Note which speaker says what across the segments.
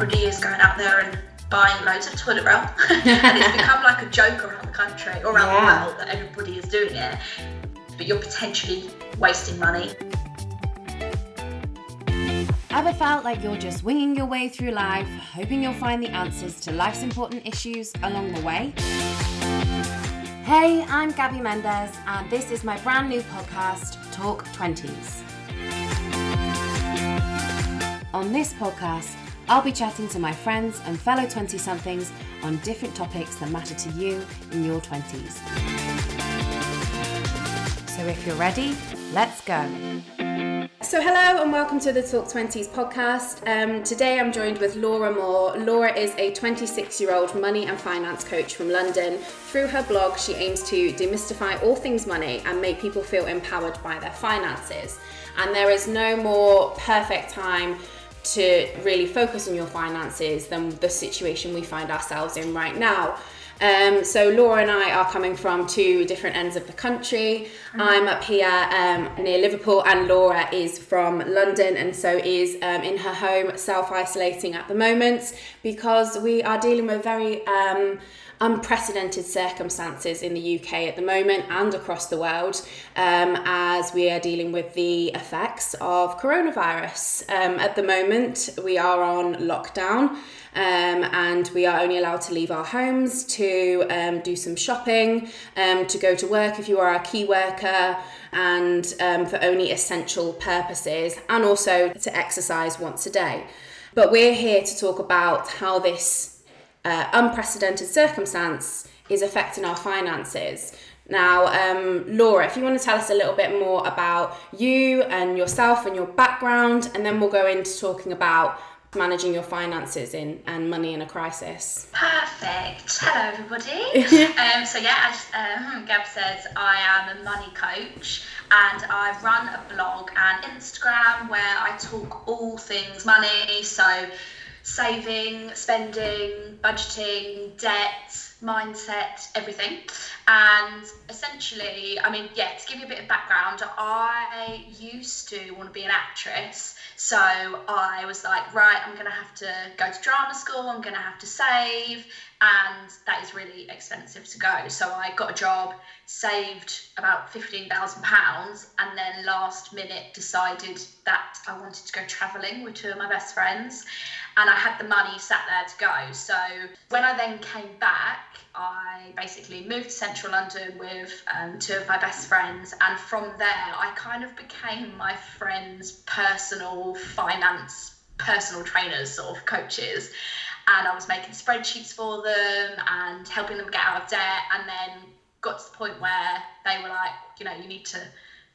Speaker 1: everybody is going out there and buying loads of toilet roll, and it's become like a joke around the country or around
Speaker 2: Yeah.
Speaker 1: the world that everybody is doing it. But you're potentially wasting money.
Speaker 2: Ever felt like you're just winging your way through life, hoping you'll find the answers to life's important issues along the way? Hey, I'm Gabby Mendez, and this is my brand new podcast, Talk 20s. On this podcast, I'll be chatting to my friends and fellow 20 somethings on different topics that matter to you in your 20s. So if you're ready, let's go. So, hello and welcome to the Talk 20s podcast. Um, today I'm joined with Laura Moore. Laura is a 26 year old money and finance coach from London. Through her blog, she aims to demystify all things money and make people feel empowered by their finances. And there is no more perfect time to really focus on your finances than the situation we find ourselves in right now. Um, so Laura and I are coming from two different ends of the country. I'm up here um, near Liverpool, and Laura is from London, and so is um, in her home, self-isolating at the moment because we are dealing with very um, unprecedented circumstances in the UK at the moment and across the world um, as we are dealing with the effects of coronavirus. Um, at the moment, we are on lockdown. Um, and we are only allowed to leave our homes to um, do some shopping, um, to go to work if you are a key worker, and um, for only essential purposes, and also to exercise once a day. But we're here to talk about how this uh, unprecedented circumstance is affecting our finances. Now, um, Laura, if you want to tell us a little bit more about you and yourself and your background, and then we'll go into talking about managing your finances in and money in a crisis.
Speaker 1: Perfect. Hello, everybody. um, so yeah, as um, Gab says, I am a money coach, and I run a blog and Instagram where I talk all things money. So saving, spending, budgeting, debt, mindset, everything. And essentially, I mean, yeah, to give you a bit of background, I used to want to be an actress. So I was like, right, I'm going to have to go to drama school, I'm going to have to save, and that is really expensive to go. So I got a job, saved about £15,000, and then last minute decided that I wanted to go travelling with two of my best friends. And I had the money sat there to go. So when I then came back, I basically moved to central London with um, two of my best friends, and from there, I kind of became my friends' personal finance, personal trainers, sort of coaches. And I was making spreadsheets for them and helping them get out of debt, and then got to the point where they were like, you know, you need to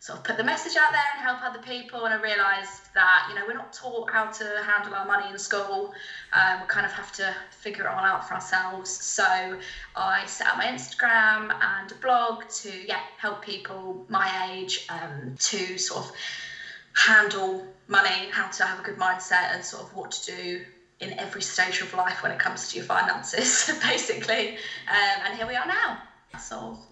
Speaker 1: sort of put the message out there and help other people. And I realised that, you know, we're not taught how to handle our money in school. Um, we kind of have to figure it all out for ourselves. So I set up my Instagram and a blog to, yeah, help people my age um, to sort of handle money, how to have a good mindset, and sort of what to do in every stage of life when it comes to your finances, basically. Um, and here we are now.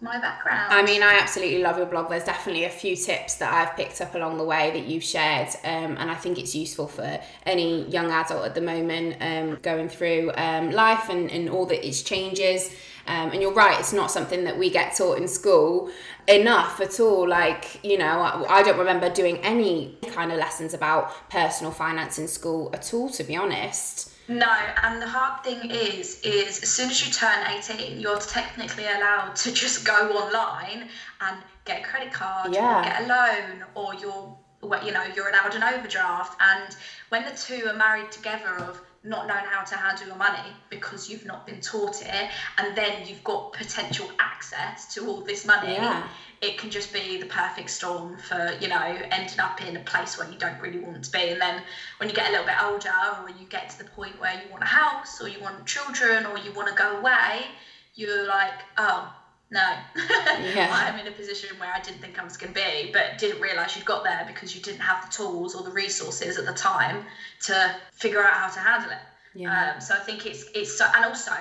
Speaker 1: My background.
Speaker 2: I mean, I absolutely love your blog. There's definitely a few tips that I've picked up along the way that you've shared, um, and I think it's useful for any young adult at the moment um, going through um, life and, and all that its changes. Um, and you're right, it's not something that we get taught in school enough at all. Like, you know, I, I don't remember doing any kind of lessons about personal finance in school at all, to be honest.
Speaker 1: No, and the hard thing is, is as soon as you turn 18, you're technically allowed to just go online and get a credit card,
Speaker 2: Yeah.
Speaker 1: get a loan, or you're, you know, you're allowed an overdraft. And when the two are married together of not knowing how to handle your money because you've not been taught it, and then you've got potential access to all this money,
Speaker 2: Yeah.
Speaker 1: it can just be the perfect storm for you know ending up in a place where you don't really want to be and then when you get a little bit older or you get to the point where you want a house or you want children or you want to go away you're like oh no
Speaker 2: Yeah.
Speaker 1: i'm in a position where i didn't think i was going to be but didn't realize you'd got there because you didn't have the tools or the resources at the time to figure out how to handle it
Speaker 2: Yeah.
Speaker 1: um, so i think it's it's so and also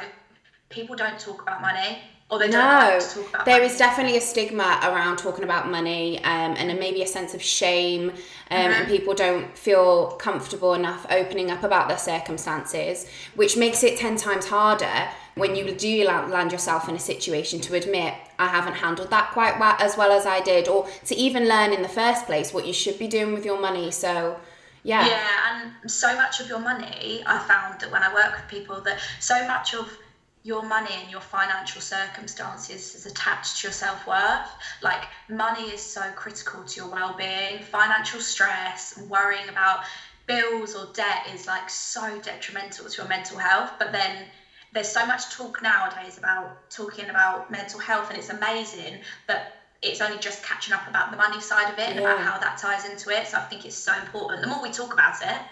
Speaker 1: people don't talk about money or they don't no, like to
Speaker 2: talk about there money. is definitely a stigma around talking about money um, and maybe a sense of shame um, mm-hmm. and people don't feel comfortable enough opening up about their circumstances which makes it 10 times harder when you do land yourself in a situation to admit I haven't handled that quite well, as well as I did or to even learn in the first place what you should be doing with your money so yeah
Speaker 1: yeah and so much of your money I found that when I work with people that so much of your money and your financial circumstances is attached to your self worth. Like, money is so critical to your well being. Financial stress, worrying about bills or debt is like so detrimental to your mental health. But then there's so much talk nowadays about talking about mental health, and it's amazing that it's only just catching up about the money side of it and about how that ties into it. So I think it's so important. The more we talk about it,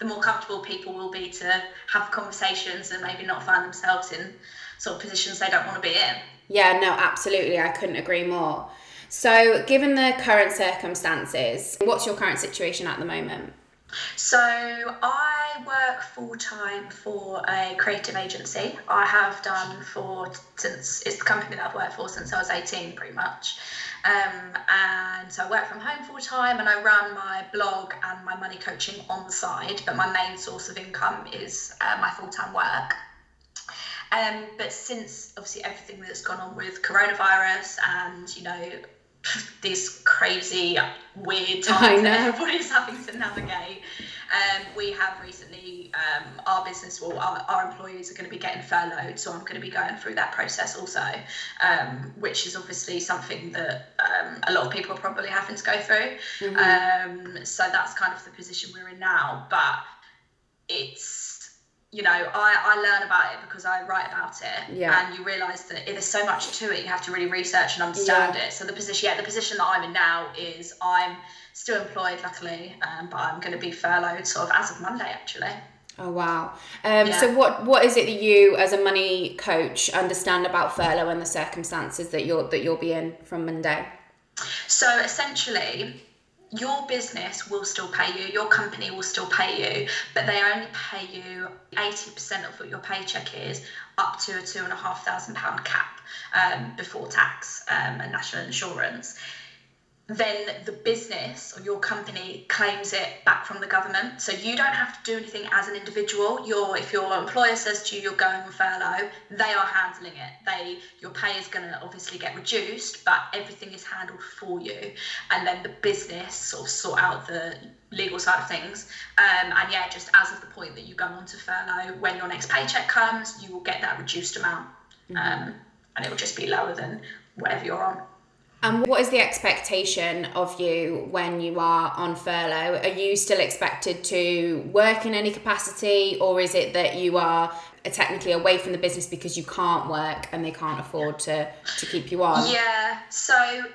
Speaker 1: the more comfortable people will be to have conversations and maybe not find themselves in sort of positions they don't want to be in.
Speaker 2: Yeah, no, absolutely. I couldn't agree more. So, given the current circumstances, what's your current situation at the moment?
Speaker 1: So, I work full time for a creative agency. I have done for since it's the company that I've worked for since I was 18, pretty much. Um, and so I work from home full time and I run my blog and my money coaching on the side, but my main source of income is uh, my full time work. Um, but since obviously everything that's gone on with coronavirus and you know these crazy weird times that everybody's having to navigate, um, we have recently, um, our business, well, our, our employees are going to be getting furloughed, so I'm going to be going through that process also, um, which is obviously something that um, a lot of people are probably having to go through. Mm-hmm. Um, so that's kind of the position we're in now. But it's you know, I, I learn about it because I write about it, yeah. and you realise that there's so much to it. You have to really research and understand yeah. it. So the position, yeah, the position that I'm in now is I'm still employed, luckily, um, but I'm going to be furloughed sort of as of Monday, actually.
Speaker 2: Oh wow! Um, yeah. So what what is it that you, as a money coach, understand about furlough and the circumstances that you're that you'll be in from Monday?
Speaker 1: So essentially, your business will still pay you, your company will still pay you, but they only pay you 80% of what your paycheck is up to a two and a half thousand pound cap um, before tax um, and national insurance then the business or your company claims it back from the government. So you don't have to do anything as an individual. Your if your employer says to you you're going on furlough, they are handling it. They your pay is going to obviously get reduced, but everything is handled for you, and then the business sort of sort out the legal side of things. Um, and yeah, just as of the point that you go on to furlough, when your next paycheck comes, you will get that reduced amount, mm-hmm. um, and it will just be lower than whatever you're on.
Speaker 2: And what is the expectation of you when you are on furlough? Are you still expected to work in any capacity, or is it that you are technically away from the business because you can't work and they can't afford to, to keep you on?
Speaker 1: Yeah, so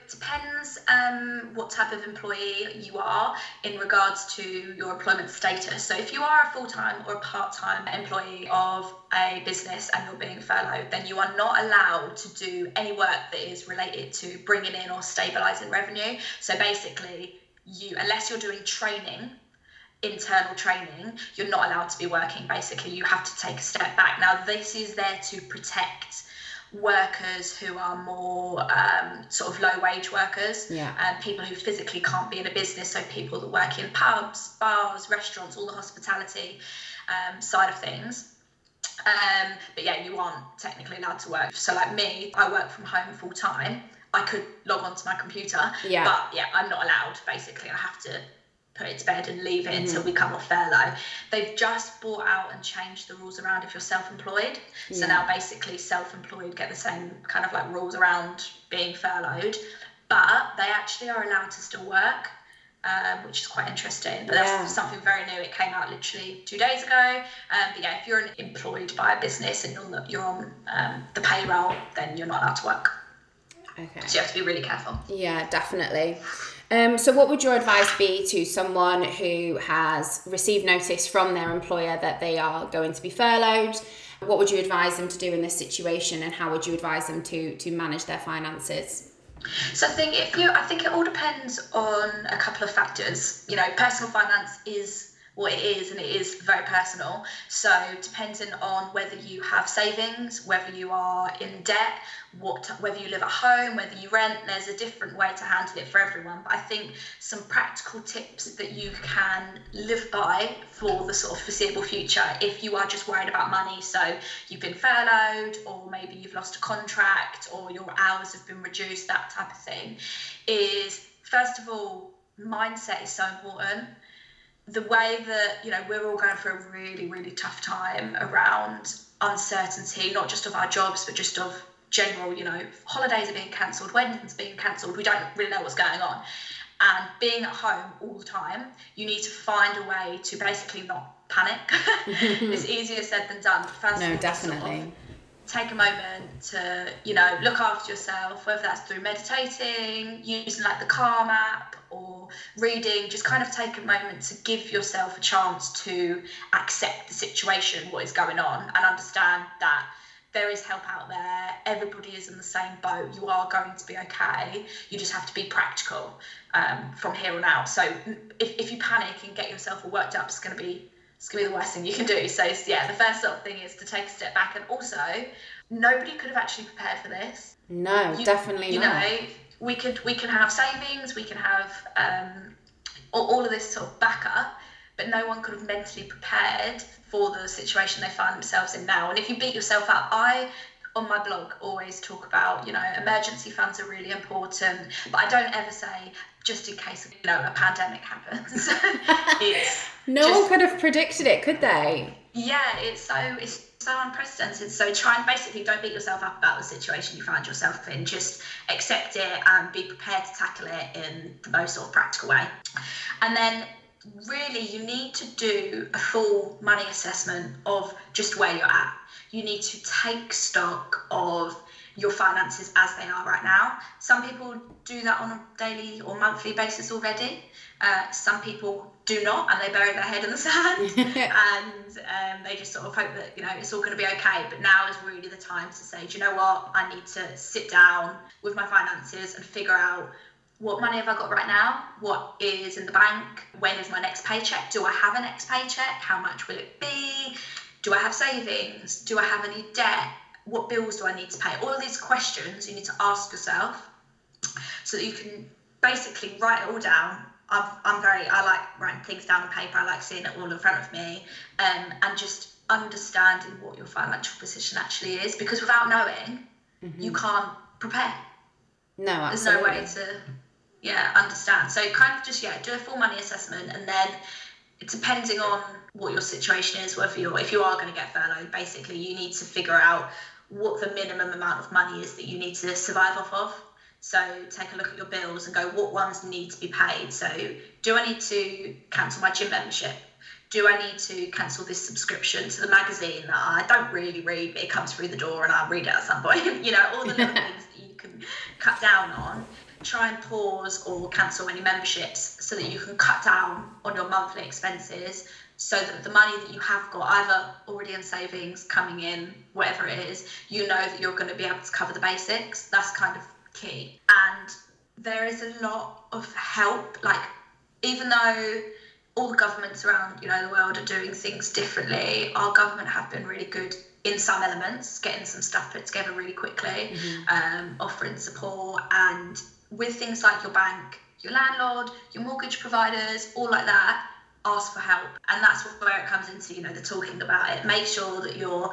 Speaker 1: depends um, what type of employee you are in regards to your employment status. So if you are a full time or a part time employee of a business and you're being furloughed, then you are not allowed to do any work that is related to bringing in or stabilizing revenue. So basically, you unless you're doing training internal training, you're not allowed to be working. Basically, you have to take a step back. Now, this is there to protect workers who are more um, sort of low wage workers
Speaker 2: yeah.
Speaker 1: and people who physically can't be in a business so people that work in pubs bars restaurants all the hospitality um, side of things um, but yeah you aren't technically allowed to work so like me i work from home full time i could log onto my computer
Speaker 2: yeah.
Speaker 1: but yeah i'm not allowed basically i have to put it to bed and leave it mm-hmm. until we come off furlough. They've just brought out and changed the rules around if you're self-employed. Yeah. So now basically self-employed get the same kind of like rules around being furloughed, but they actually are allowed to still work. Um, which is quite interesting. But yeah. that's something very new. It came out literally two days ago. Um, but yeah, if you're employed by a business and you're, you're on um, the payroll, then you're not allowed to work.
Speaker 2: Okay.
Speaker 1: So you have to be really careful.
Speaker 2: Yeah, definitely. Um, so, what would your advice be to someone who has received notice from their employer that they are going to be furloughed? What would you advise them to do in this situation, and how would you advise them to to manage their finances?
Speaker 1: So I think if you, I think it all depends on a couple of factors. You know, personal finance is what it is and it is very personal. So depending on whether you have savings whether you are in debt what whether you live at home whether you rent there's a different way to handle it for everyone. But i think some practical tips that you can live by for the sort of foreseeable future if you are just worried about money. So you've been furloughed or maybe you've lost a contract or your hours have been reduced that type of thing is first of all mindset is so important the way that you know we're all going through a really really tough time around uncertainty not just of our jobs but just of general you know holidays are being cancelled weddings being cancelled. We don't really know what's going on. And being at home all the time you need to find a way to basically not panic. It's easier said than done
Speaker 2: no definitely sort of
Speaker 1: take a moment to you know look after yourself whether that's through meditating using like the calm app or reading just kind of take a moment to give yourself a chance to accept the situation what is going on and understand that there is help out there everybody is in the same boat you are going to be okay you just have to be practical um, from here on out so if, if you panic and get yourself all worked up it's going to be it's gonna be the worst thing you can do. So yeah, the first sort of thing is to take a step back, and also nobody could have actually prepared for this.
Speaker 2: No, you, definitely
Speaker 1: you
Speaker 2: not.
Speaker 1: know, we could we can have savings, we can have um, all, all of this sort of backup, but no one could have mentally prepared for the situation they find themselves in now. And if you beat yourself up, I on my blog always talk about you know emergency funds are really important but i don't ever say just in case you know a pandemic happens
Speaker 2: no just, one could have predicted it could they
Speaker 1: yeah it's so it's so unprecedented so try and basically don't beat yourself up about the situation you find yourself in just accept it and be prepared to tackle it in the most sort of practical way and then really you need to do a full money assessment of just where you're at you need to take stock of your finances as they are right now. Some people do that on a daily or monthly basis already. Uh, some people do not, and they bury their head in the sand, and um, they just sort of hope that you know it's all going to be okay. But now is really the time to say, do you know what? I need to sit down with my finances and figure out what money have I got right now? What is in the bank? When is my next paycheck? Do I have a next paycheck? How much will it be? Do I have savings? Do I have any debt? What bills do I need to pay? All these questions you need to ask yourself so that you can basically write it all down. I'm, I'm very, I like writing things down on paper. I like seeing it all in front of me um, and just understanding what your financial position actually is because without knowing, mm-hmm. you can't prepare.
Speaker 2: No, absolutely.
Speaker 1: There's no way to, yeah, understand. So kind of just, yeah, do a full money assessment and then depending on what your situation is, whether you're if you are going to get furloughed, basically you need to figure out what the minimum amount of money is that you need to survive off of. So take a look at your bills and go, what ones need to be paid? So do I need to cancel my gym membership? Do I need to cancel this subscription to the magazine that I don't really read, but it comes through the door and I'll read it at some point? you know, all the little things that you can cut down on try and pause or cancel any memberships so that you can cut down on your monthly expenses so that the money that you have got either already in savings coming in whatever it is you know that you're going to be able to cover the basics that's kind of key and there is a lot of help like even though all the governments around you know the world are doing things differently our government have been really good in some elements getting some stuff put together really quickly mm-hmm. um, offering support and with things like your bank, your landlord, your mortgage providers, all like that, ask for help. And that's where it comes into, you know, the talking about it. Make sure that you're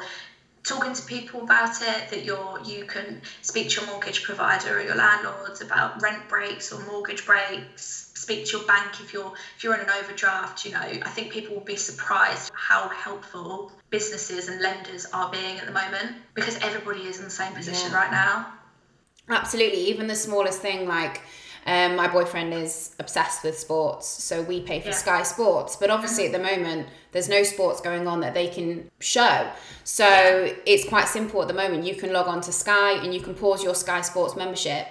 Speaker 1: talking to people about it, that you're you can speak to your mortgage provider or your landlords about rent breaks or mortgage breaks. Speak to your bank if you're if you're in an overdraft. You know, I think people will be surprised how helpful businesses and lenders are being at the moment because everybody is in the same position yeah. right now.
Speaker 2: Absolutely. Even the smallest thing like um, my boyfriend is obsessed with sports, so we pay for yeah. Sky Sports. But obviously, at the moment, there's no sports going on that they can show. So yeah. it's quite simple at the moment. You can log on to Sky and you can pause your Sky Sports membership.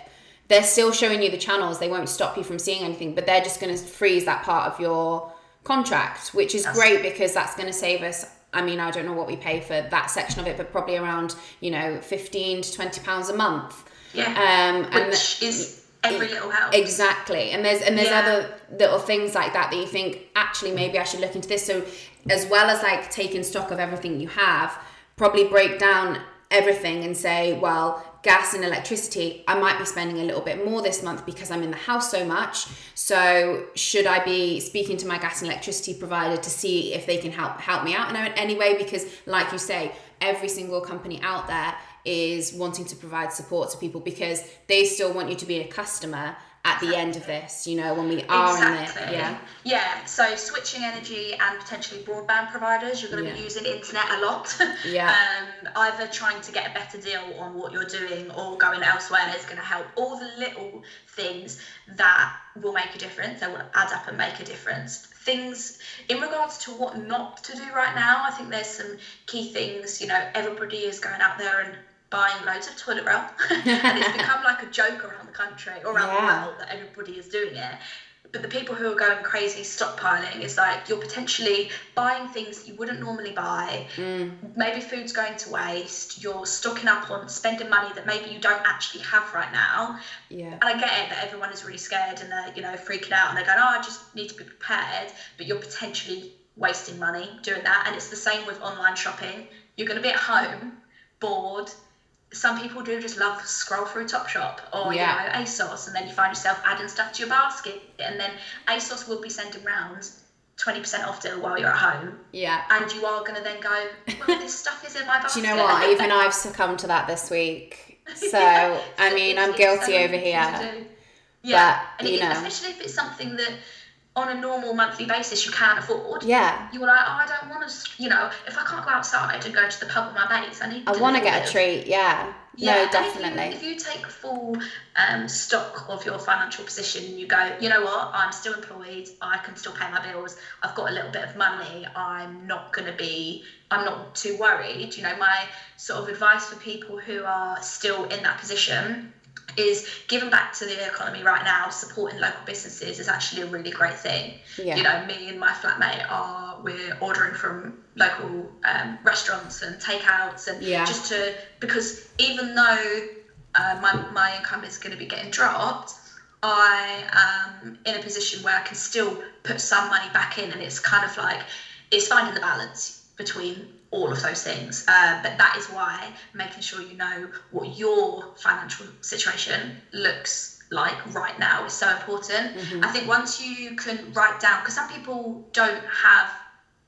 Speaker 2: They're still showing you the channels, they won't stop you from seeing anything, but they're just going to freeze that part of your contract, which is that's great because that's going to save us I mean, I don't know what we pay for that section of it, but probably around, you know, 15 to 20 pounds a month.
Speaker 1: Yeah. Um, Which is every little helps.
Speaker 2: Exactly. And there's and there's yeah. other little things like that that you think actually maybe I should look into this. So as well as like taking stock of everything you have, probably break down everything and say, well, gas and electricity, I might be spending a little bit more this month because I'm in the house so much. So should I be speaking to my gas and electricity provider to see if they can help help me out in any way? Because like you say, every single company out there is wanting to provide support to people because they still want you to be a customer at the end of this, you know, when we are exactly. in it. Yeah.
Speaker 1: Yeah. So switching energy and potentially broadband providers, you're going to yeah. be using internet a lot.
Speaker 2: Yeah.
Speaker 1: um, either trying to get a better deal on what you're doing or going elsewhere is going to help. All the little things that will make a difference, that will add up and make a difference. Things in regards to what not to do right now, I think there's some key things. You know, everybody is going out there and buying loads of toilet roll, and it's become like a joke around the country or around yeah. the world that everybody is doing it. But the people who are going crazy stockpiling is like you're potentially buying things that you wouldn't normally buy.
Speaker 2: Mm.
Speaker 1: Maybe food's going to waste. You're stocking up on spending money that maybe you don't actually have right now.
Speaker 2: Yeah.
Speaker 1: And I get it that everyone is really scared and they're you know freaking out and they're going, oh, I just need to be prepared. But you're potentially wasting money doing that. And it's the same with online shopping. You're going to be at home, bored some people do just love scroll through Topshop or yeah. you know ASOS, and then you find yourself adding stuff to your basket, and then ASOS will be sending rounds. 20% off deal while you're at home.
Speaker 2: Yeah.
Speaker 1: And you are going to then go, well, this stuff is in my basket.
Speaker 2: Do you know what? Even I've succumbed to that this week. So, yeah. I mean, I'm guilty over here.
Speaker 1: Yeah.
Speaker 2: But, and you
Speaker 1: it,
Speaker 2: know.
Speaker 1: especially if it's something that on a normal monthly basis you can't afford.
Speaker 2: Yeah.
Speaker 1: You were like, oh, I don't want to, you know, if I can't go outside and go to the pub with my mates, I need.
Speaker 2: I want to get a treat. Yeah. Yeah, no, definitely.
Speaker 1: If you, if you, take full um, stock of your financial position, you go, you know what, I'm still employed, I can still pay my bills, I've got a little bit of money, I'm not going to be, I'm not too worried. You know, my sort of advice for people who are still in that position is giving back to the economy right now, supporting local businesses is actually a really great thing.
Speaker 2: Yeah.
Speaker 1: You know, me and my flatmate are we're ordering from local um, restaurants and takeouts and
Speaker 2: yeah.
Speaker 1: just to because even though uh, my my income is going to be getting dropped, I am in a position where I can still put some money back in, and it's kind of like it's finding the balance between all of those things. Uh, but that is why making sure you know what your financial situation looks like right now is so important.
Speaker 2: Mm-hmm.
Speaker 1: I think once you can write down, because some people don't have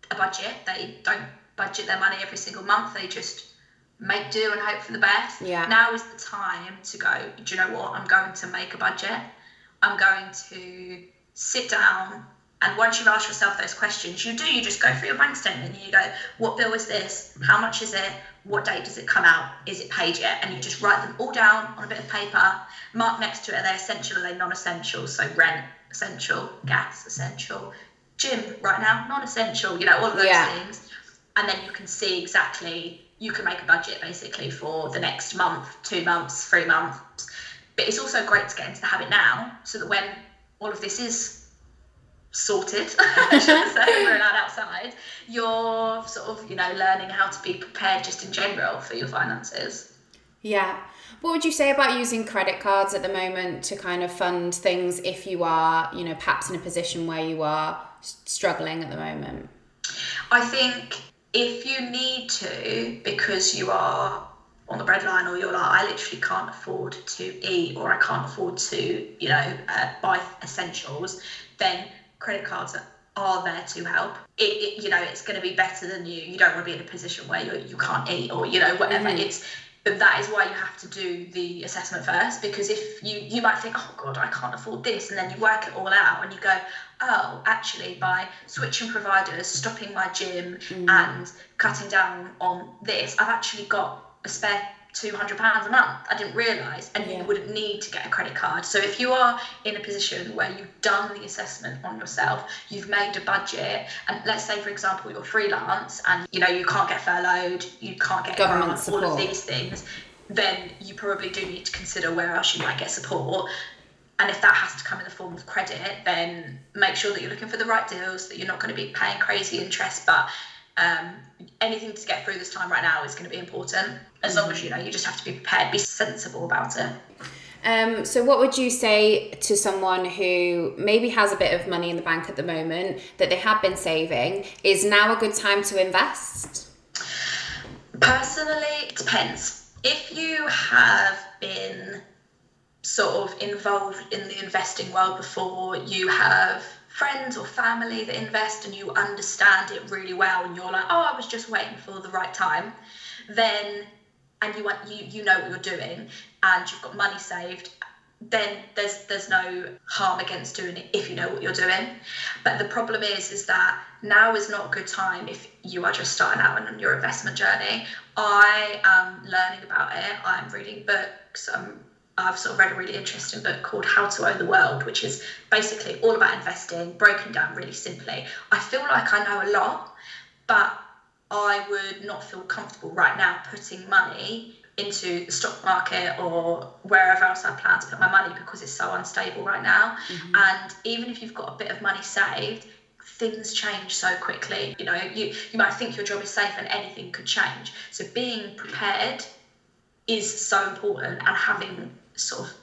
Speaker 1: a budget, they don't budget their money every single month, they just make do and hope for the best.
Speaker 2: Yeah.
Speaker 1: Now is the time to go, do you know what? I'm going to make a budget. I'm going to sit down and once you've asked yourself those questions, you do, you just go through your bank statement and you go, what bill is this? How much is it? What date does it come out? Is it paid yet? And you just write them all down on a bit of paper, mark next to it, are they essential, are they non essential? So rent, essential, gas, essential, gym right now, non essential, you know, all of those yeah. things. And then you can see exactly, you can make a budget basically for the next month, two months, three months. But it's also great to get into the habit now so that when all of this is sorted, should say, we're allowed outside, you're sort of, you know, learning how to be prepared just in general for your finances.
Speaker 2: Yeah. What would you say about using credit cards at the moment to kind of fund things if you are, you know, perhaps in a position where you are struggling at the moment?
Speaker 1: I think if you need to, because you are on the breadline or you're like, I literally can't afford to eat or I can't afford to, you know, uh, buy essentials, then credit cards are there to help. It, it you know, it's going to be better than you. You don't want to be in a position where you you can't eat or you know whatever. Mm-hmm. It's but that is why you have to do the assessment first because if you you might think oh god i can't afford this and then you work it all out and you go oh actually by switching providers stopping my gym mm. and cutting down on this i've actually got a spare £200 a month. I didn't realise, and yeah. you wouldn't need to get a credit card. So if you are in a position where you've done the assessment on yourself, you've made a budget, and let's say, for example, you're freelance and you know you can't get furloughed, you can't get
Speaker 2: government grant, support,
Speaker 1: all of these things, then you probably do need to consider where else you might get support. And if that has to come in the form of credit, then make sure that you're looking for the right deals, that you're not going to be paying crazy interest, but um, anything to get through this time right now is going to be important. As long as you know, you just have to be prepared, be sensible about it.
Speaker 2: Um, so, what would you say to someone who maybe has a bit of money in the bank at the moment that they have been saving? Is now a good time to invest?
Speaker 1: Personally, it depends. If you have been sort of involved in the investing world before, you have friends or family that invest and you understand it really well and you're like oh i was just waiting for the right time then and you want you you know what you're doing and you've got money saved then there's there's no harm against doing it if you know what you're doing. But the problem is is that now is not a good time if you are just starting out on your investment journey. I am learning about it. I'm reading books. I'm I've sort of read a really interesting book called How to Own the World, which is basically all about investing, broken down really simply. I feel like I know a lot, but I would not feel comfortable right now putting money into the stock market or wherever else I plan to put my money because it's so unstable right now. Mm-hmm. And even if you've got a bit of money saved, things change so quickly. You know, you, you might think your job is safe and anything could change. So being prepared is so important and having sort of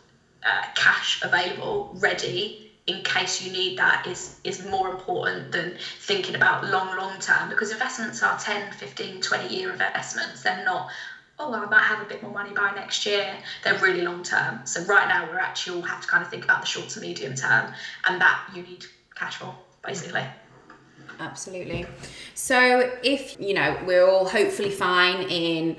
Speaker 1: uh, cash available ready in case you need that is is more important than thinking about long long term. Because investments are 10 15 20 year investments. They're not oh well, i might have a bit more money by next year. They're really long term. So right now we're actually all have to kind of think about the short to medium term and that you need cash for basically.
Speaker 2: Absolutely. So if you know we're all hopefully fine in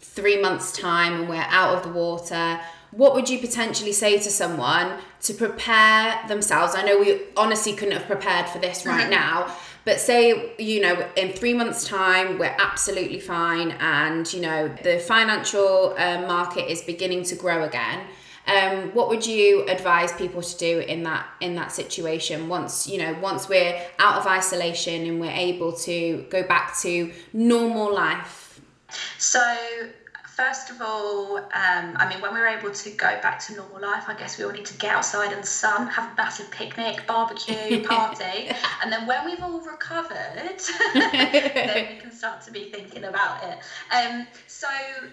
Speaker 2: three months time and we're out of the water what would you potentially say to someone to prepare themselves? I know we honestly couldn't have prepared for this right mm-hmm. now, but say, you know, in three months' time, we're absolutely fine, and, you know, the financial uh, market is beginning to grow again. Um, what would you advise people to do in that in that situation once you know once we're out of isolation and we're able to go back to normal life
Speaker 1: so First of all, um, I mean, when we're able to go back to normal life, I guess we all need to get outside and sun, have a massive picnic, barbecue, party, and then when we've all recovered, then we can start to be thinking about it. Um, so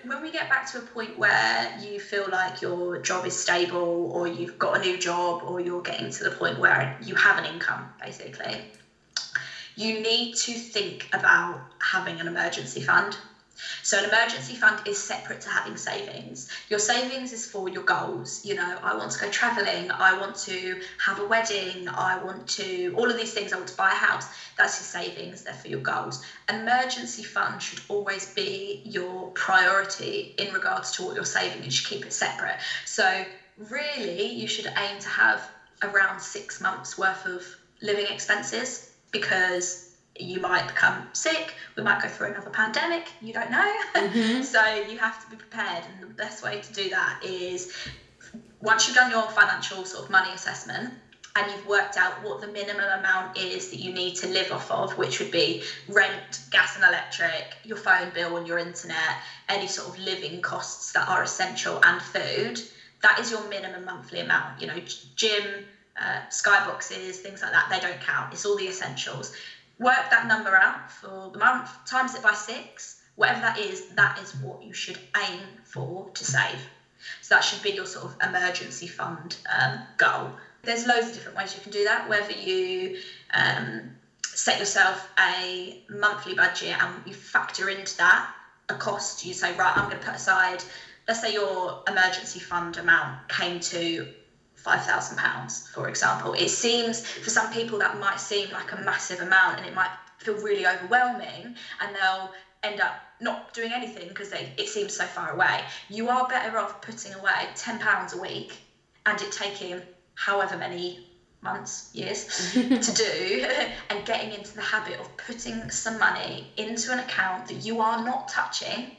Speaker 1: when we get back to a point where you feel like your job is stable, or you've got a new job, or you're getting to the point where you have an income, basically, you need to think about having an emergency fund. So an emergency fund is separate to having savings. Your savings is for your goals. You know, I want to go traveling, I want to have a wedding, I want to all of these things, I want to buy a house. That's your savings, they're for your goals. Emergency fund should always be your priority in regards to what you're saving. You should keep it separate. So really you should aim to have around six months worth of living expenses because you might become sick, we might go through another pandemic, you don't know. Mm-hmm. so you have to be prepared. And the best way to do that is once you've done your financial sort of money assessment and you've worked out what the minimum amount is that you need to live off of, which would be rent, gas and electric, your phone bill and your internet, any sort of living costs that are essential and food, that is your minimum monthly amount. You know, gym, uh, skyboxes, things like that, they don't count. It's all the essentials work that number out for the month, times it by six, whatever that is, that is what you should aim for to save. So that should be your sort of emergency fund um, goal. There's loads of different ways you can do that, whether you um, set yourself a monthly budget and you factor into that a cost. You say, right, I'm going to put aside, let's say your emergency fund amount came to £5,000, for example. It seems, for some people, that might seem like a massive amount and it might feel really overwhelming and they'll end up not doing anything because it seems so far away. You are better off putting away £10 a week and it taking however many months, years to do, and getting into the habit of putting some money into an account that you are not touching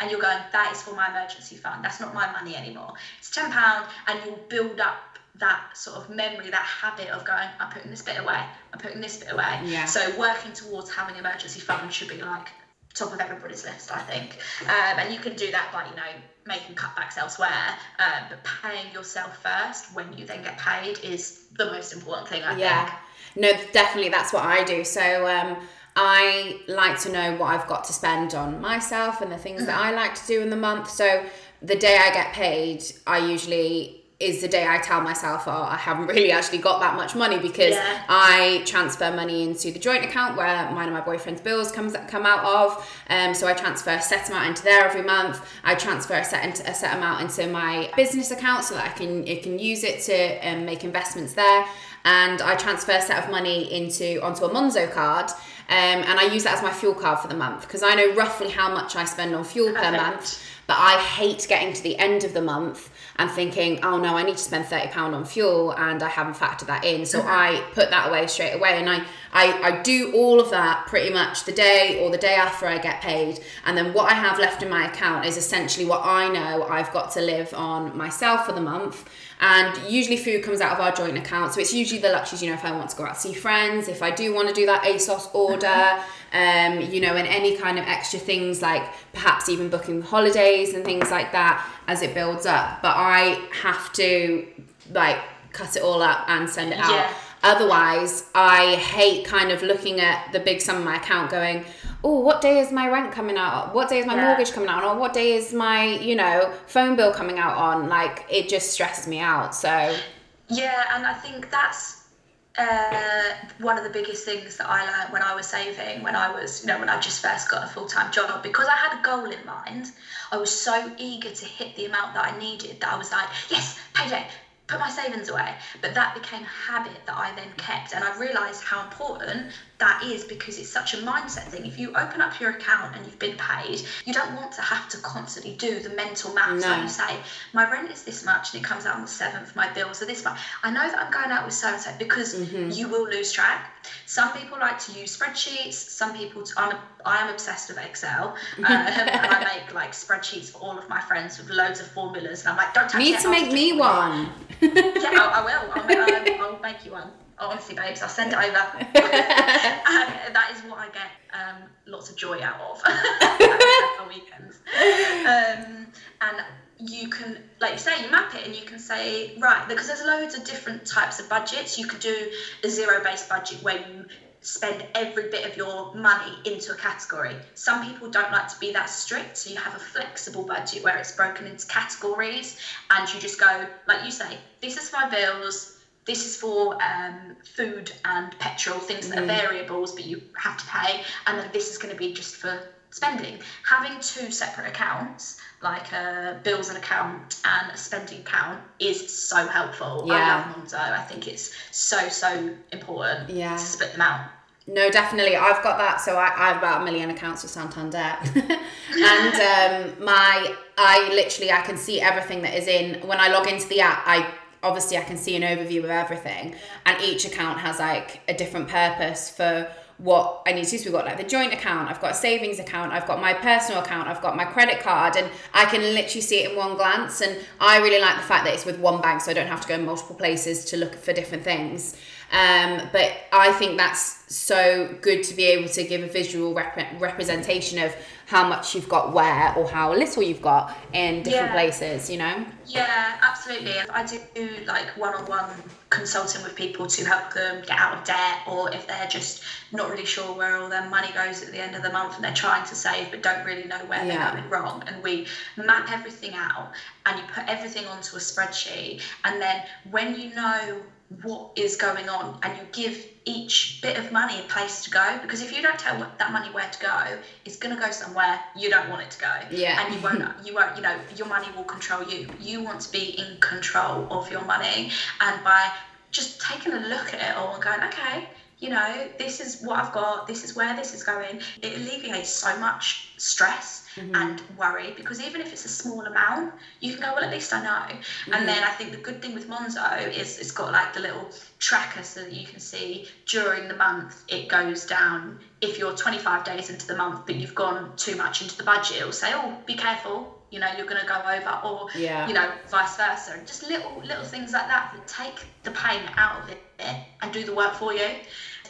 Speaker 1: and you're going, that is for my emergency fund. That's not my money anymore. It's ten pound, and you'll build up that sort of memory, that habit of going, I'm putting this bit away. I'm putting this bit away.
Speaker 2: Yeah.
Speaker 1: So working towards having an emergency fund should be like top of everybody's list, I think. Um, and you can do that by you know making cutbacks elsewhere, um, but paying yourself first when you then get paid is the most important thing. I
Speaker 2: yeah.
Speaker 1: think.
Speaker 2: No, definitely, that's what I do. So. Um, I like to know what I've got to spend on myself and the things that mm-hmm. I like to do in the month. So the day I get paid, I usually is the day I tell myself, oh, I haven't really actually got that much money because
Speaker 1: Yeah.
Speaker 2: I transfer money into the joint account where mine and my boyfriend's bills comes come out of. Um, so I transfer a set amount into there every month. I transfer a set into, a set amount into my business account so that I can it can use it to um, make investments there. And I transfer a set of money into onto a Monzo card. Um, and I use that as my fuel card for the month because I know roughly how much I spend on fuel per month. But I hate getting to the end of the month and thinking, oh no, I need to spend thirty pound on fuel, and I haven't factored that in. So I put that away straight away, and I, I I do all of that pretty much the day or the day after I get paid, and then what I have left in my account is essentially what I know I've got to live on myself for the month. And usually food comes out of our joint account, so it's usually the luxuries. You know, if I want to go out see friends, if I do want to do that ASOS order, um, you know, and any kind of extra things like perhaps even booking holidays and things like that as it builds up. But I have to like cut it all up and send it out.
Speaker 1: Yeah.
Speaker 2: Otherwise, I hate kind of looking at the big sum of my account going, oh, what day is my rent coming out? What day is my
Speaker 1: Yeah.
Speaker 2: mortgage coming out on? Or what day is my, you know, phone bill coming out on? Like, it just stresses me out. So,
Speaker 1: Yeah, and I think that's uh, one of the biggest things that I learned when I was saving, when I was, you know, when I just first got a full time job, because I had a goal in mind. I was so eager to hit the amount that I needed that I was like, yes, payday, put my savings away. But that became a habit that I then kept, and I realised how important that is because it's such a mindset thing. If you open up your account and you've been paid, you don't want to have to constantly do the mental maths.
Speaker 2: No.
Speaker 1: Like you say, my rent is this much and it comes out on the seventh. My bills are this much. I know that I'm going out with so and so because you will lose track. Some people like to use spreadsheets. Some people, I'm, I am obsessed with Excel, um, and I make like spreadsheets for all of my friends with loads of formulas. And I'm like, don't touch
Speaker 2: need to make me
Speaker 1: do it for you."
Speaker 2: one.
Speaker 1: Yeah, I, I will. I'll, make- I'll, I'll make you one. Honestly, babes, I'll send it over. and that is what I get um, lots of joy out of on weekends. Um, and you can, like you say, you map it and you can say, right, because there's loads of different types of budgets. You could do a zero based budget where you spend every bit of your money into a category. Some people don't like to be that strict, so you have a flexible budget where it's broken into categories and you just go, like you say, this is my bills, this is for um, food and petrol, things that are variables but you have to pay, and then this is going to be just for spending. Having two separate accounts, like a bills and account and a spending account, is so helpful.
Speaker 2: Yeah.
Speaker 1: I love Monzo. I think it's so so important
Speaker 2: Yeah.
Speaker 1: to split them out.
Speaker 2: No, definitely. I've got that. So I, I have about a million accounts with Santander, and um, my I literally I can see everything that is in when I log into the app. I obviously I can see an overview of everything, and each account has like a different purpose for what I need to. So we've got like the joint account, I've got a savings account, I've got my personal account, I've got my credit card, and I can literally see it in one glance. And I really like the fact that it's with one bank, so I don't have to go in multiple places to look for different things. Um, but I think that's so good to be able to give a visual rep- representation of how much you've got where or how little you've got in different
Speaker 1: Yeah.
Speaker 2: places, you know?
Speaker 1: Yeah, absolutely. I do like one-on-one consulting with people to help them get out of debt, or if they're just not really sure where all their money goes at the end of the month and they're trying to save but don't really know where
Speaker 2: Yeah.
Speaker 1: they're going wrong. And we map everything out and you put everything onto a spreadsheet, and then when you know what is going on and you give each bit of money a place to go because if you don't tell that money where to go it's going to go somewhere you don't want it to go.
Speaker 2: Yeah.
Speaker 1: and you won't you won't you know your money will control you. You want to be in control of your money. And by just taking a look at it all and going okay you know this is what i've got this is where this is going. It alleviates so much stress mm-hmm. and worry because even if it's a small amount you can go well at least i know. And mm-hmm. then i think the good thing with monzo is it's got like the little tracker so that you can see during the month it goes down. If you're 25 days into the month but you've gone too much into the budget it'll say oh be careful you know you're going to go over or
Speaker 2: Yeah.
Speaker 1: you know vice versa. And just little little things like that that take the pain out of it and do the work for you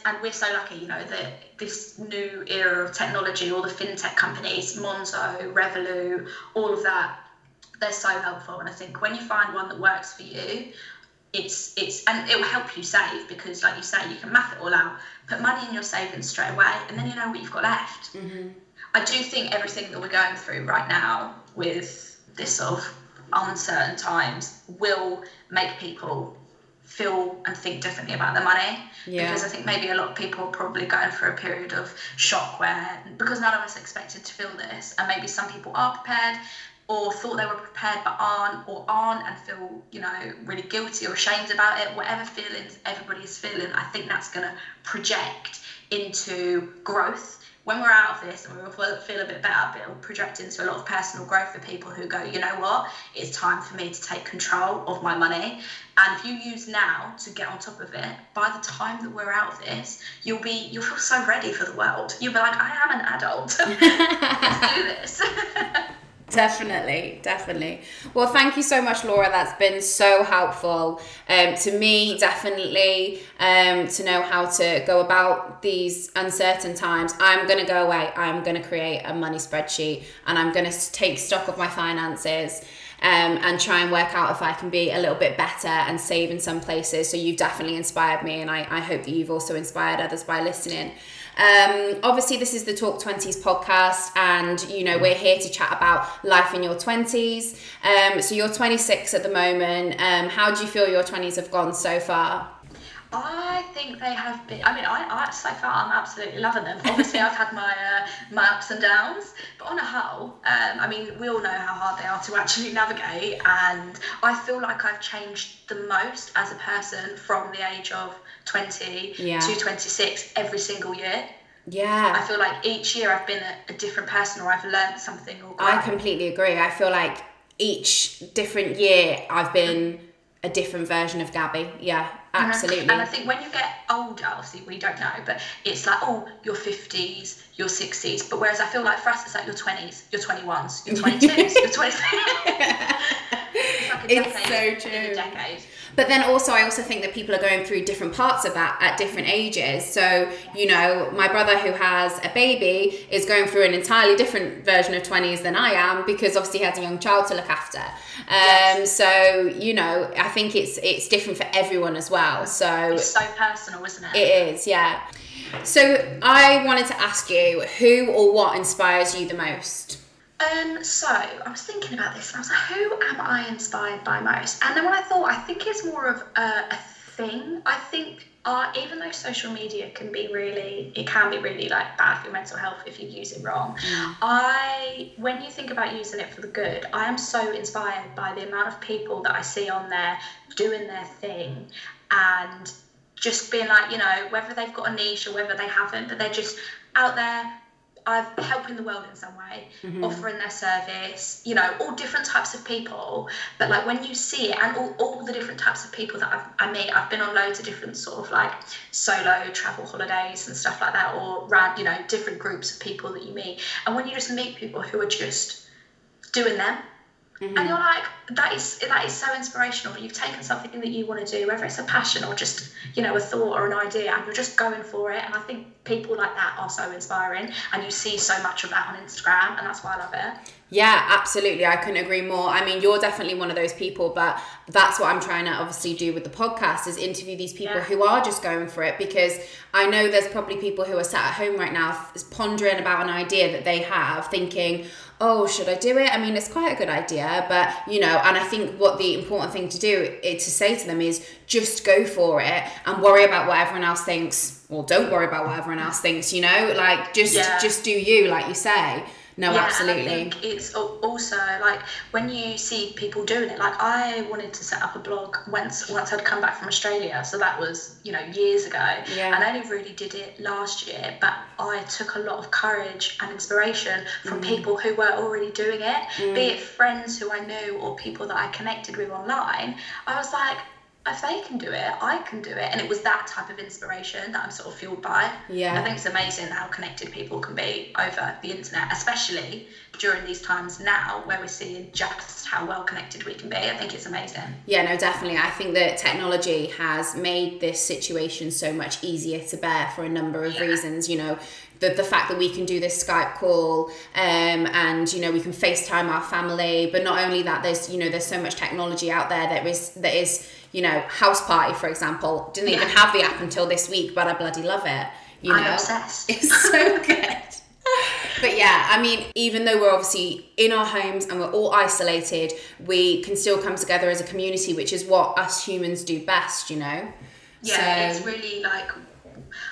Speaker 1: and we're so lucky you know that this new era of technology all the fintech companies monzo revolut all of that they're so helpful. And i think when you find one that works for you it's it's and it will help you save because like you say you can math it all out put money in your savings straight away and then you know what you've got left. Mm-hmm. I do think everything that we're going through right now with this sort of uncertain times will make people feel and think differently about the money. Yeah. Because I think maybe a lot of people are probably going through a period of shock where, because none of us expected to feel this, and maybe some people are prepared or thought they were prepared but aren't, or aren't and feel, you know, really guilty or ashamed about it, whatever feelings everybody is feeling, I think that's going to project into growth when we're out of this and we feel a bit better, it'll project into a lot of personal growth for people who go, you know what, it's time for me to take control of my money. And if you use now to get on top of it, by the time that we're out of this, you'll be you'll feel so ready for the world. You'll be like, I am an adult. Let's do this.
Speaker 2: Definitely, definitely. Well, thank you so much, Laura. That's been so helpful um, to me, definitely, um, to know how to go about these uncertain times. I'm going to go away. I'm going to create a money spreadsheet and I'm going to take stock of my finances. Um, and try and work out if I can be a little bit better and save in some places. So you've definitely inspired me, and I, I hope that you've also inspired others by listening. Um, obviously, this is the Talk 20s podcast, and you know, we're here to chat about life in your 20s. Um, so, you're 26 at the moment. Um, how do you feel your 20s have gone so far?
Speaker 1: I think they have been. I mean, I, I so far I'm absolutely loving them. Obviously, I've had my uh, my ups and downs, but on a whole, um, I mean, we all know how hard they are to actually navigate, and I feel like I've changed the most as a person from the age of 20 yeah. to 26 every single year.
Speaker 2: Yeah.
Speaker 1: I feel like each year I've been a, a different person or I've learned something or grown.
Speaker 2: I completely agree. I feel like each different year I've been a different version of Gabby. Yeah. Absolutely.
Speaker 1: And I think when you get older, obviously we don't know, but it's like, oh, your 50s, your 60s. But whereas I feel like for us, it's like your 20s, your 21s, your 22s, your 23s. it's like a decade. It's so true.
Speaker 2: But then also, I also think that people are going through different parts of that at different ages. So, you know, my brother who has a baby is going through an entirely different version of 20s than I am because obviously he has a young child to look after. Um, yes. So, you know, I think it's it's different for everyone as well. So
Speaker 1: it's so personal, isn't it?
Speaker 2: It is, yeah. So I wanted to ask you who or what inspires you the most?
Speaker 1: Um, so I was thinking about this and I was like, who am I inspired by most? And then when I thought, I think it's more of a, a thing. I think uh, even though social media can be really, it can be really like bad for your mental health if you use it wrong. Mm. I, when you think about using it for the good, I am so inspired by the amount of people that I see on there doing their thing and just being like, you know, whether they've got a niche or whether they haven't, but they're just out there I've helping the world in some way, mm-hmm. offering their service, you know, all different types of people. But like when you see it, and all, all the different types of people that I've, I meet, I've been on loads of different sort of like solo travel holidays and stuff like that, or around, you know, different groups of people that you meet. And when you just meet people who are just doing them, Mm-hmm. And you're like, that is that is so inspirational. You've taken something that you want to do, whether it's a passion or just you know a thought or an idea, and you're just going for it. And I think people like that are so inspiring, and you see so much of that on Instagram, and that's why I love it.
Speaker 2: Yeah, absolutely. I couldn't agree more. I mean, you're definitely one of those people, but that's what I'm trying to obviously do with the podcast is interview these people yeah. who are just going for it because I know there's probably people who are sat at home right now pondering about an idea that they have, thinking, oh, should I do it? I mean, it's quite a good idea, but you know, and I think what the important thing to do is to say to them is just go for it and worry about what everyone else thinks. Or don't worry about what everyone else thinks, you know, like just yeah. just do you, like you say. No, yeah, absolutely.
Speaker 1: I think it's also like when you see people doing it. Like I wanted to set up a blog once once I'd come back from Australia, so that was you know years ago. Yeah. And I only really did it last year, but I took a lot of courage and inspiration from mm. people who were already doing it, mm. be it friends who I knew or people that I connected with online. I was like, if they can do it, I can do it. And it was that type of inspiration that I'm sort of fueled by.
Speaker 2: Yeah.
Speaker 1: I think it's amazing how connected people can be over the internet, especially during these times now where we're seeing just how well connected we can be. I think it's amazing.
Speaker 2: Yeah, no, definitely. I think that technology has made this situation so much easier to bear for a number of yeah. reasons. You know, the, the fact that we can do this Skype call um, and you know we can FaceTime our family, but not only that, there's you know there's so much technology out there that is that is you know, House Party, for example, didn't yeah. even have the app until this week, but I bloody love it. You
Speaker 1: I'm
Speaker 2: know,
Speaker 1: obsessed.
Speaker 2: It's so good. but yeah, I mean, even though we're obviously in our homes and we're all isolated, we can still come together as a community, which is what us humans do best, you know?
Speaker 1: Yeah, so, it's really like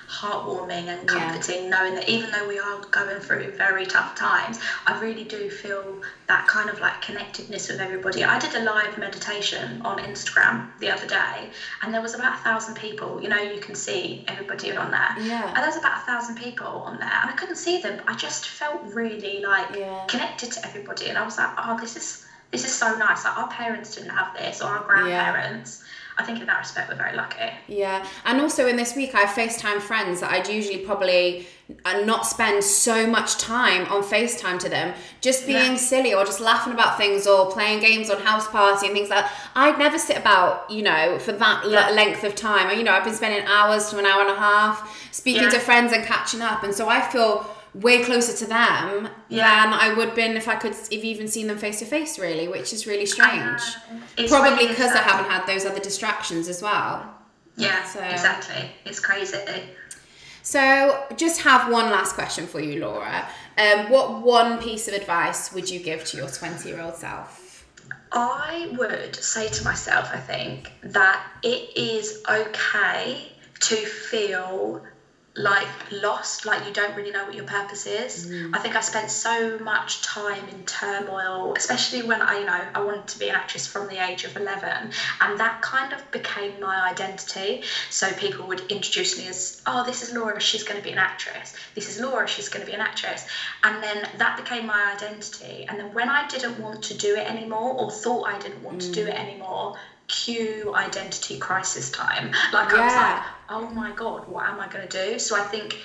Speaker 1: heartwarming and comforting yeah. knowing that even though we are going through very tough times, I really do feel that kind of like connectedness with everybody. I did a live meditation on Instagram the other day, and there was about a thousand people. You know, you can see everybody on there.
Speaker 2: Yeah.
Speaker 1: And there's about a thousand people on there, and I couldn't see them. I just felt really like yeah. connected to everybody, and I was like, oh, this is this is so nice. Like our parents didn't have this, or our grandparents. Yeah I think in that respect we're very lucky.
Speaker 2: Yeah, and also in this week I FaceTime friends that I'd usually probably uh, not spend so much time on FaceTime to them, just being yeah. silly or just laughing about things or playing games on house party and things like that. I'd never sit about, you know, for that yeah. length of time. You know, I've been spending hours to an hour and a half speaking yeah. to friends and catching up, and so I feel way closer to them yeah. than I would been if I could have even seen them face to face really which is really strange. Uh, probably because I haven't had those other distractions as well.
Speaker 1: Yeah so. exactly. It's crazy.
Speaker 2: So just have one last question for you Laura. Um, what one piece of advice would you give to your 20 year old self?
Speaker 1: I would say to myself I think that it is okay to feel like lost, like you don't really know what your purpose is. Mm. I think I spent so much time in turmoil, especially when I, you know, I wanted to be an actress from the age of 11, and that kind of became my identity. So people would introduce me as, oh, this is Laura, she's going to be an actress. This is Laura, she's going to be an actress. And then that became my identity. And then when I didn't want to do it anymore, or thought I didn't want mm. to do mm. it anymore, cue identity crisis time. Like yeah. I was like, oh my god, what am I going to do? So I think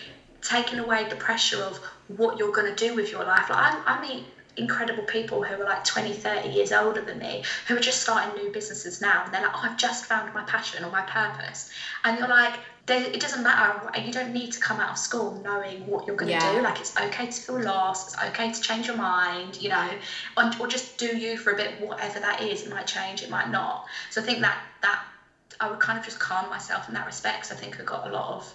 Speaker 1: taking away the pressure of what you're going to do with your life. Like I, I meet incredible people who are like 20, 30 years older than me who are just starting new businesses now, and they're like, oh, I've just found my passion or my purpose, and you're like. It doesn't matter. You don't need to come out of school knowing what you're going to yeah. do. Like it's okay to feel lost. It's okay to change your mind. You know, or just do you for a bit, whatever that is. It might change. It might not. So I think that that I would kind of just calm myself in that respect. I think I got a lot of,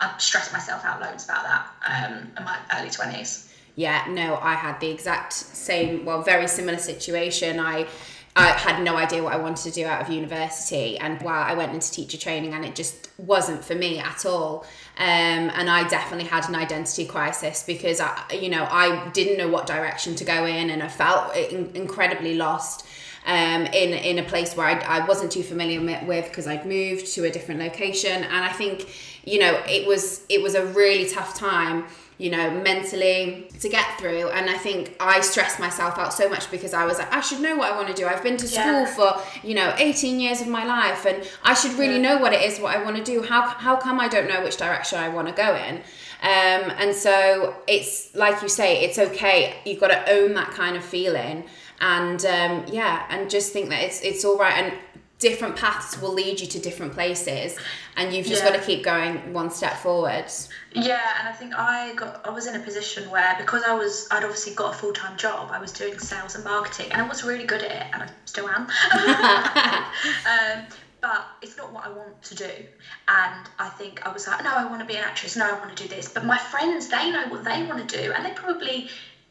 Speaker 1: I've stressed myself out loads about that um, in my early 20s.
Speaker 2: Yeah, no, I had the exact same, well, very similar situation. I, I had no idea what I wanted to do out of university, and while I went into teacher training, and it just wasn't for me at all. Um, and I definitely had an identity crisis because I, you know, I didn't know what direction to go in, and I felt incredibly lost um, in in a place where I, I wasn't too familiar with because I'd moved to a different location, and I think you know it was it was a really tough time you know, mentally to get through. And I think I stressed myself out so much because I was like, I should know what I want to do. I've been to school yeah. for, you know, 18 years of my life and I should really yeah. know what it is, what I want to do. How, how come I don't know which direction I want to go in? Um, and so it's like you say, it's okay. You've got to own that kind of feeling and um, yeah, and just think that it's it's all right. And different paths will lead you to different places, and you've just yeah. got to keep going one step forward.
Speaker 1: Yeah, and I think I got I was in a position where because I was I'd obviously got a full time job, I was doing sales and marketing, and I was really good at it, and I still am. um, but it's not what I want to do. And I think I was like, no, I want to be an actress. No, I want to do this. But my friends, they know what they want to do, and they probably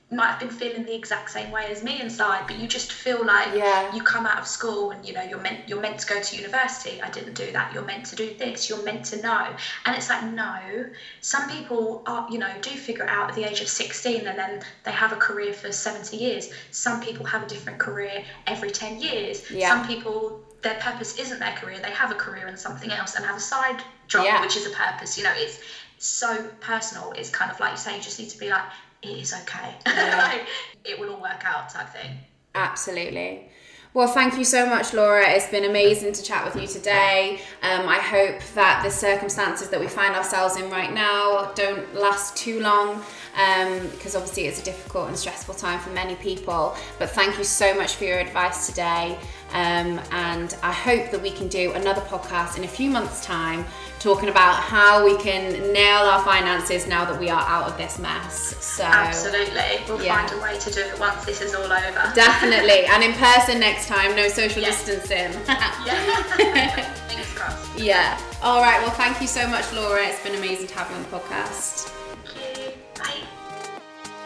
Speaker 1: might have been feeling the exact same way as me inside, but you just feel like
Speaker 2: yeah.
Speaker 1: you come out of school and you know you're meant you're meant to go to university. I didn't do that. You're meant to do this. You're meant to know. And it's like no. Some people are you know do figure it out at the age of 16 and then they have a career for 70 years. Some people have a different career every 10 years.
Speaker 2: Yeah.
Speaker 1: Some people their purpose isn't their career. They have a career in something else and have a side job yeah. which is a purpose. You know, it's so personal. It's kind of like you say, you just need to be like, it is okay. Yeah. like, it will all work out type thing.
Speaker 2: Absolutely. Well, thank you so much, Laura. It's been amazing to chat with you today. Um, I hope that the circumstances that we find ourselves in right now don't last too long um, because obviously it's a difficult and stressful time for many people. But thank you so much for your advice today. Um, and I hope that we can do another podcast in a few months' time talking about how we can nail our finances now that we are out of this mess. So
Speaker 1: absolutely, we'll yeah. find a way to do it once this is all over.
Speaker 2: Definitely, and in person next time, no social
Speaker 1: yes.
Speaker 2: distancing.
Speaker 1: yeah. Fingers crossed.
Speaker 2: Yeah. All right. Well, thank you so much, Laura. It's been amazing to have you on the podcast.
Speaker 1: Thank you. Bye.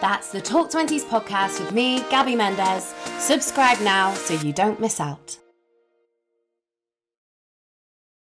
Speaker 2: That's the Talk 20s podcast with me, Gabby Mendez. Subscribe now so you don't miss out.